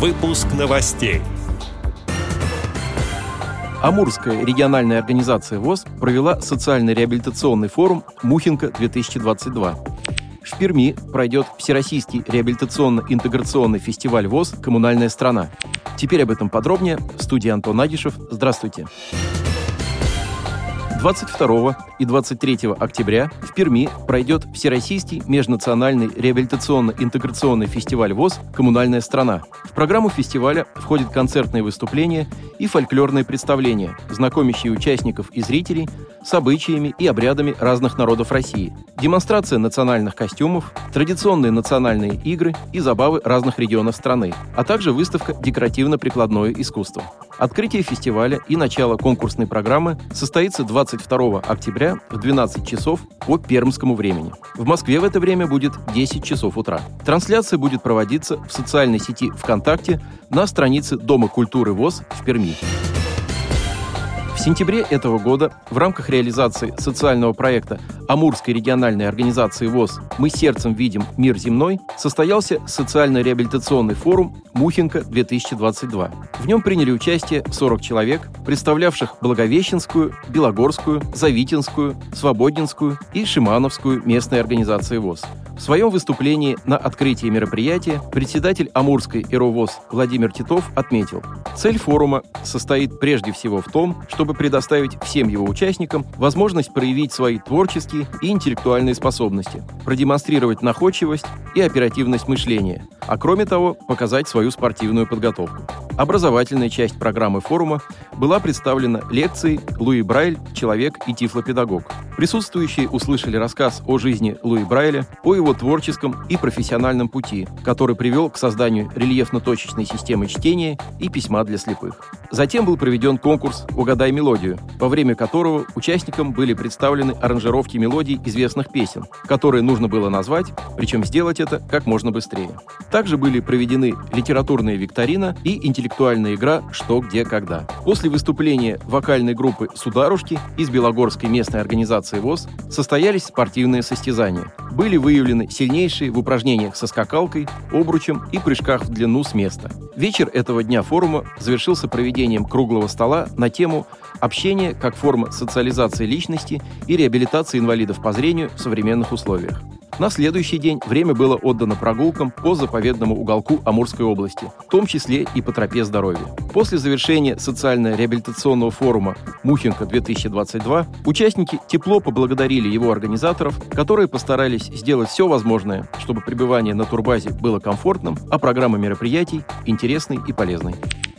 Выпуск новостей. Амурская региональная организация ВОЗ провела социально-реабилитационный форум «Мухинка-2022». В Перми пройдет Всероссийский реабилитационно-интеграционный фестиваль ВОЗ «Коммунальная страна». Теперь об этом подробнее. В студии Антон Агишев. Здравствуйте. Здравствуйте. 22 и 23 октября в Перми пройдет Всероссийский межнациональный реабилитационно-интеграционный фестиваль ВОЗ «Коммунальная страна». В программу фестиваля входят концертные выступления и фольклорные представления, знакомящие участников и зрителей с обычаями и обрядами разных народов России, демонстрация национальных костюмов, традиционные национальные игры и забавы разных регионов страны, а также выставка «Декоративно-прикладное искусство». Открытие фестиваля и начало конкурсной программы состоится 22 октября в 12 часов по пермскому времени. В Москве в это время будет 10 часов утра. Трансляция будет проводиться в социальной сети ВКонтакте на странице Дома культуры ВОЗ в Перми. В сентябре этого года в рамках реализации социального проекта Амурской региональной организации ВОЗ «Мы сердцем видим мир земной» состоялся социально-реабилитационный форум «Мухинка-2022». В нем приняли участие 40 человек, представлявших Благовещенскую, Белогорскую, Завитинскую, Свободинскую и Шимановскую местные организации ВОЗ. В своем выступлении на открытии мероприятия председатель Амурской ИРОВОЗ Владимир Титов отметил, цель форума состоит прежде всего в том, чтобы предоставить всем его участникам возможность проявить свои творческие и интеллектуальные способности, продемонстрировать находчивость и оперативность мышления, а кроме того показать свою спортивную подготовку. Образовательная часть программы форума была представлена лекцией «Луи Брайль. Человек и тифлопедагог». Присутствующие услышали рассказ о жизни Луи Брайля, о его творческом и профессиональном пути, который привел к созданию рельефно-точечной системы чтения и письма для слепых. Затем был проведен конкурс «Угадай мелодию», во время которого участникам были представлены аранжировки мелодий известных песен, которые нужно было назвать, причем сделать это как можно быстрее. Также были проведены литературная викторина и интеллектуальная игра «Что, где, когда». После выступления вокальной группы «Сударушки» из Белогорской местной организации ВОЗ состоялись спортивные состязания. Были выявлены сильнейшие в упражнениях со скакалкой, обручем и прыжках в длину с места. Вечер этого дня форума завершился проведением круглого стола на тему «Общение как форма социализации личности и реабилитации инвалидов по зрению в современных условиях». На следующий день время было отдано прогулкам по заповедному уголку Амурской области, в том числе и по тропе здоровья. После завершения социально-реабилитационного форума «Мухинка-2022» участники тепло поблагодарили его организаторов, которые постарались сделать все возможное, чтобы пребывание на турбазе было комфортным, а программа мероприятий – интересной и полезной.